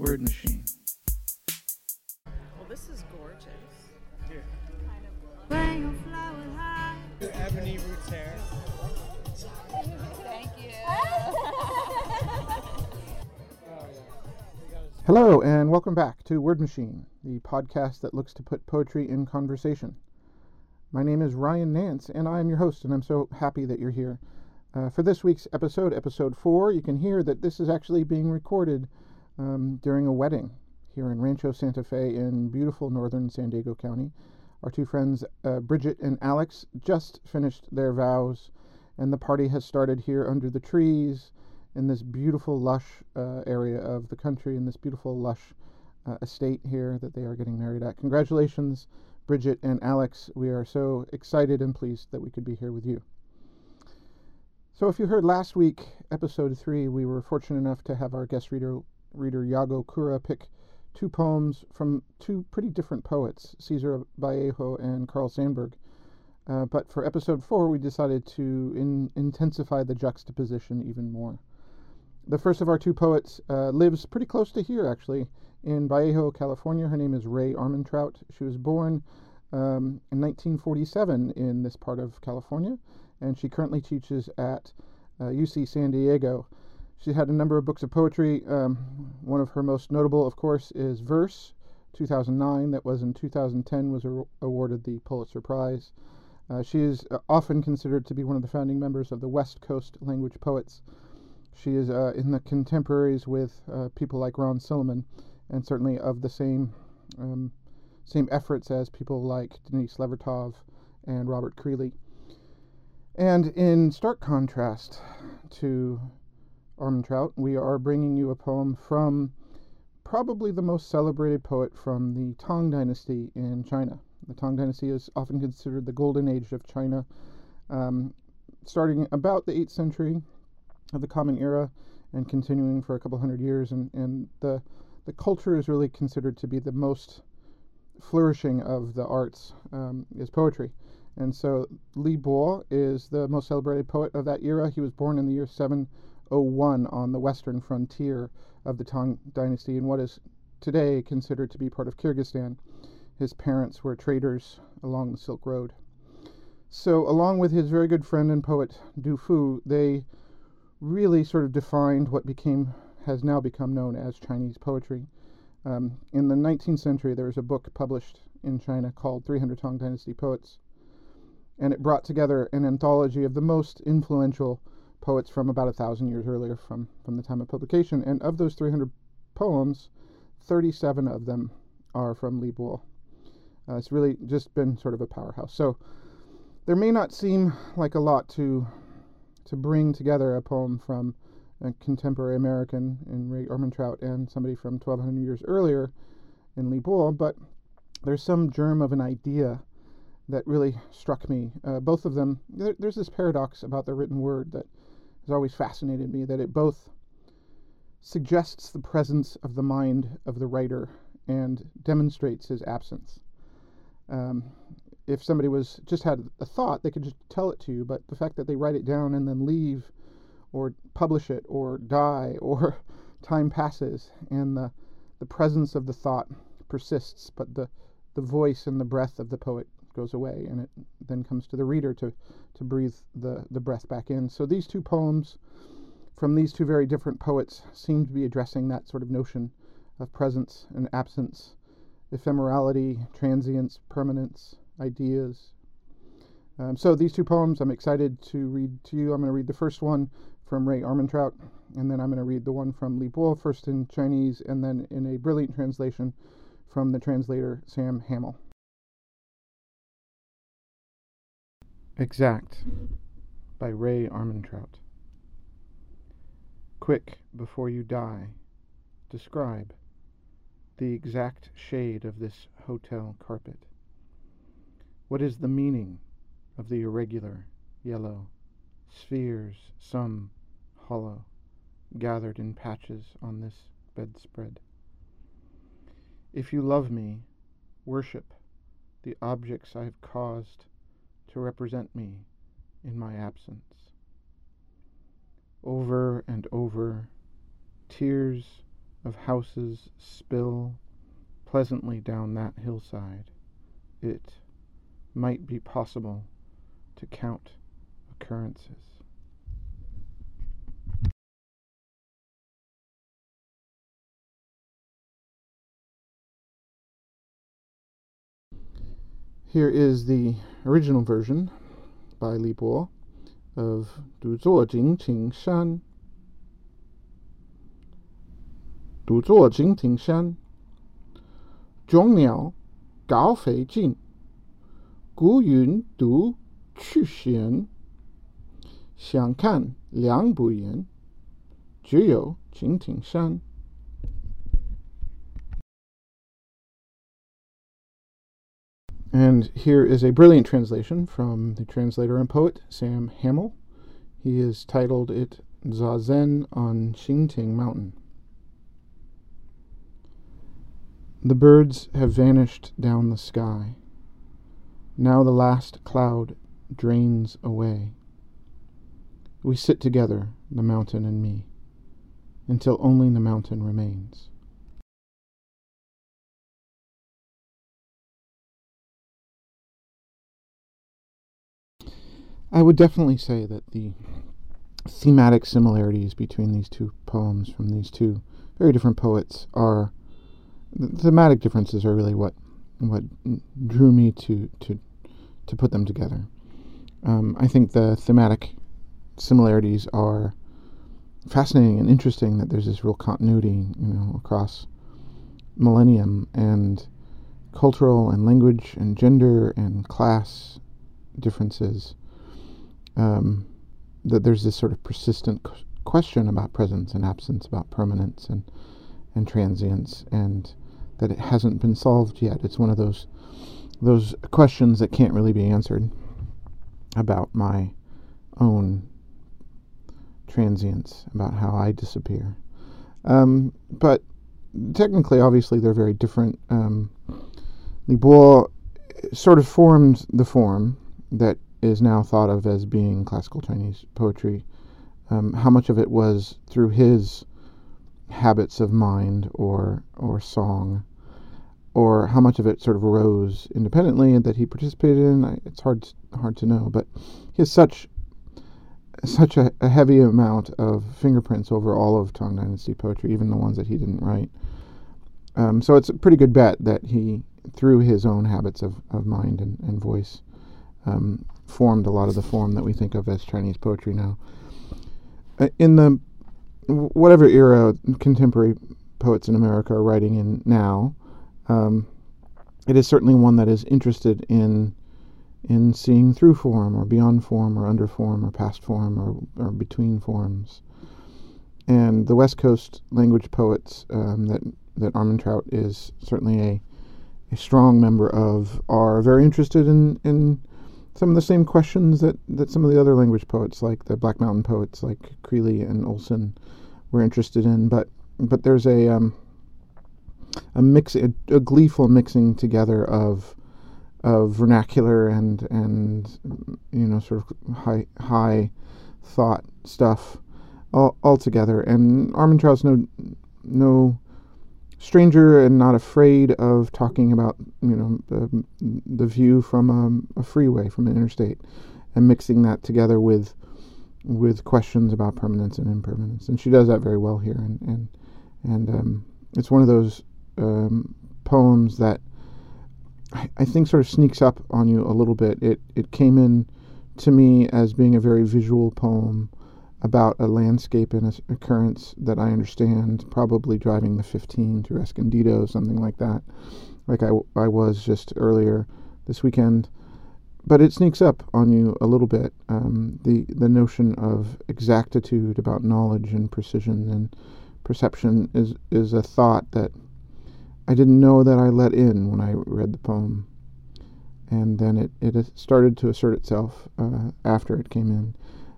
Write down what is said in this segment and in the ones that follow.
Word machine. Well, this is gorgeous. Here. Ebony roots hair. Thank you. Hello, and welcome back to Word Machine, the podcast that looks to put poetry in conversation. My name is Ryan Nance, and I am your host, and I'm so happy that you're here. Uh, for this week's episode, episode four, you can hear that this is actually being recorded um, during a wedding here in Rancho Santa Fe in beautiful northern San Diego County. Our two friends, uh, Bridget and Alex, just finished their vows, and the party has started here under the trees in this beautiful, lush uh, area of the country, in this beautiful, lush uh, estate here that they are getting married at. Congratulations, Bridget and Alex. We are so excited and pleased that we could be here with you. So, if you heard last week, episode three, we were fortunate enough to have our guest reader, reader Yago Kura, pick two poems from two pretty different poets, Cesar Vallejo and Carl Sandburg. Uh, but for episode four, we decided to in, intensify the juxtaposition even more. The first of our two poets uh, lives pretty close to here, actually, in Vallejo, California. Her name is Rae Armantrout. She was born um, in 1947 in this part of California, and she currently teaches at uh, UC San Diego. She had a number of books of poetry. Um, one of her most notable, of course, is Versed, 2009. That was in 2010 was awarded the Pulitzer Prize. Uh, she is uh, often considered to be one of the founding members of the West Coast Language Poets. She is uh, in the contemporaries with uh, people like Ron Silliman, and certainly of the same um, same efforts as people like Denise Levertov and Robert Creeley. And in stark contrast to Armantrout, we are bringing you a poem from probably the most celebrated poet from the Tang Dynasty in China. The Tang Dynasty is often considered the golden age of China, um, starting about the 8th century of the Common Era and continuing for a couple hundred years. And, and the, the culture is really considered to be the most flourishing of the arts um, is poetry. And so Li Bo is the most celebrated poet of that era. He was born in the year 701 on the western frontier of the Tang Dynasty in what is today considered to be part of Kyrgyzstan. His parents were traders along the Silk Road. So, along with his very good friend and poet Du Fu, they really sort of defined what became has now become known as Chinese poetry. Um, in the 19th century, there was a book published in China called 300 Tang Dynasty Poets, and it brought together an anthology of the most influential poets from about a thousand years earlier from, from the time of publication. And of those 300 poems, 37 of them are from Li Bo. Uh, it's really just been sort of a powerhouse. So there may not seem like a lot to to bring together a poem from a contemporary American in Rae Armantrout and somebody from 1200 years earlier in Li Bo, but there's some germ of an idea that really struck me. Uh, both of them, there, there's this paradox about the written word that has always fascinated me that it both suggests the presence of the mind of the writer and demonstrates his absence. Um, if somebody was just had a thought, they could just tell it to you, but the fact that they write it down and then leave or publish it or die or time passes and the the presence of the thought persists, but the the voice and the breath of the poet goes away, and it then comes to the reader to to breathe the the breath back in. So these two poems from these two very different poets seem to be addressing that sort of notion of presence and absence, ephemerality, transience, permanence, ideas. Um, so these two poems, I'm excited to read to you. I'm going to read the first one from Rae Armantrout, and then I'm going to read the one from Li Bo, first in Chinese, and then in a brilliant translation from the translator Sam Hamill. Exact by Rae Armantrout. Quick before you die, describe the exact shade of this hotel carpet. What is the meaning of the irregular yellow spheres, some hollow, gathered in patches on this bedspread? If you love me, worship the objects I have caused to represent me in my absence. Over and over, tears of houses spill pleasantly down that hillside, it might be possible to count occurrences. Here is the original version by 李博 of 独坐敬亭山独坐敬亭山众鸟高飞尽孤云独去闲相看两不厌只有敬亭山 And here is a brilliant translation from the translator and poet Sam Hamill. He has titled it Zazen on Xingting Mountain. The birds have vanished down the sky. Now the last cloud drains away. We sit together, the mountain and me, until only the mountain remains. I would definitely say that the thematic similarities between these two poems from these two very different poets are the thematic differences are really what what drew me to to to put them together. Um, I think the thematic similarities are fascinating and interesting. That there's this real continuity, you know, across millennium and cultural and language and gender and class differences um, that there's this sort of persistent question about presence and absence, about permanence and and transience, and that it hasn't been solved yet. It's one of those those questions that can't really be answered about my own transience, about how I disappear. Um, but technically, obviously, they're very different. Um, Li Bo sort of formed the form that is now thought of as being classical Chinese poetry. Um, how much of it was through his habits of mind or or song, or how much of it sort of arose independently and that he participated in, I, it's hard hard to know. But he has such such a, a, heavy amount of fingerprints over all of Tang Dynasty poetry, even the ones that he didn't write. Um, so it's a pretty good bet that he, through his own habits of, of mind and, and voice, um, formed a lot of the form that we think of as Chinese poetry now. Uh, in the whatever era contemporary poets in America are writing in now, um, it is certainly one that is interested in in seeing through form or beyond form or under form or past form or, or between forms. And the West Coast language poets um, that that Armantrout is certainly a a strong member of are very interested in in some of the same questions that, that some of the other language poets, like the Black Mountain poets, like Creeley and Olson, were interested in. But but there's a um, a mix, a, a, gleeful mixing together of of vernacular and and you know sort of high high thought stuff all, all together. And Armantrout's no no stranger and not afraid of talking about you know the, the view from a freeway from an interstate and mixing that together with with questions about permanence and impermanence. And she does that very well here. And and and um, it's one of those um, poems that I, I, think sort of sneaks up on you a little bit. It it came in to me as being a very visual poem about a landscape and a occurrence that I understand, probably driving the 15 to Escondido, something like that, like I, I was just earlier this weekend. But it sneaks up on you a little bit. Um, the the notion of exactitude about knowledge and precision and perception is is a thought that I didn't know that I let in when I read the poem, and then it it started to assert itself uh, after it came in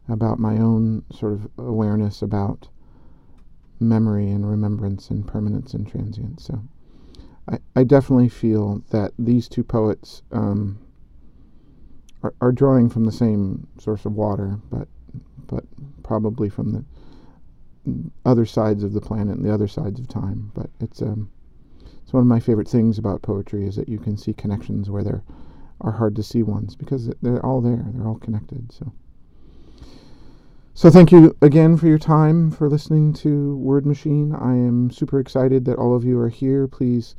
about my own sort of awareness about memory and remembrance and permanence and transience. So I, I definitely feel that these two poets um, are, are drawing from the same source of water, but but probably from the other sides of the planet and the other sides of time. But it's um, it's one of my favorite things about poetry is that you can see connections where there are hard to see ones because they're all there. They're all connected. So. So thank you again for your time for listening to Word Machine. I am super excited that all of you are here. Please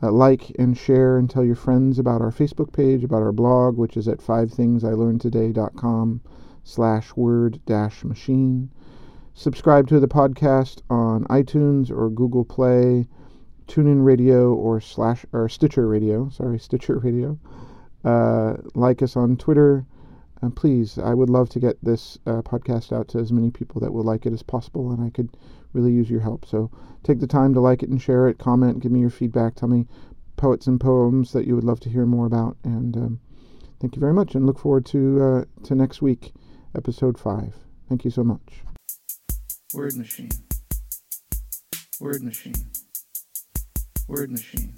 uh, like and share and tell your friends about our Facebook page, about our blog, which is at fivethingsilearnedtoday.com slash word dash machine. Subscribe to the podcast on iTunes or Google Play, TuneIn Radio or slash or Stitcher Radio. Sorry, Stitcher Radio. Uh, like us on Twitter please, I would love to get this uh, podcast out to as many people that will like it as possible, and I could really use your help. So take the time to like it and share it, comment, give me your feedback, tell me poets and poems that you would love to hear more about, and um, thank you very much, and look forward to uh, to next week, episode five. Thank you so much. Word machine. Word machine. Word machine.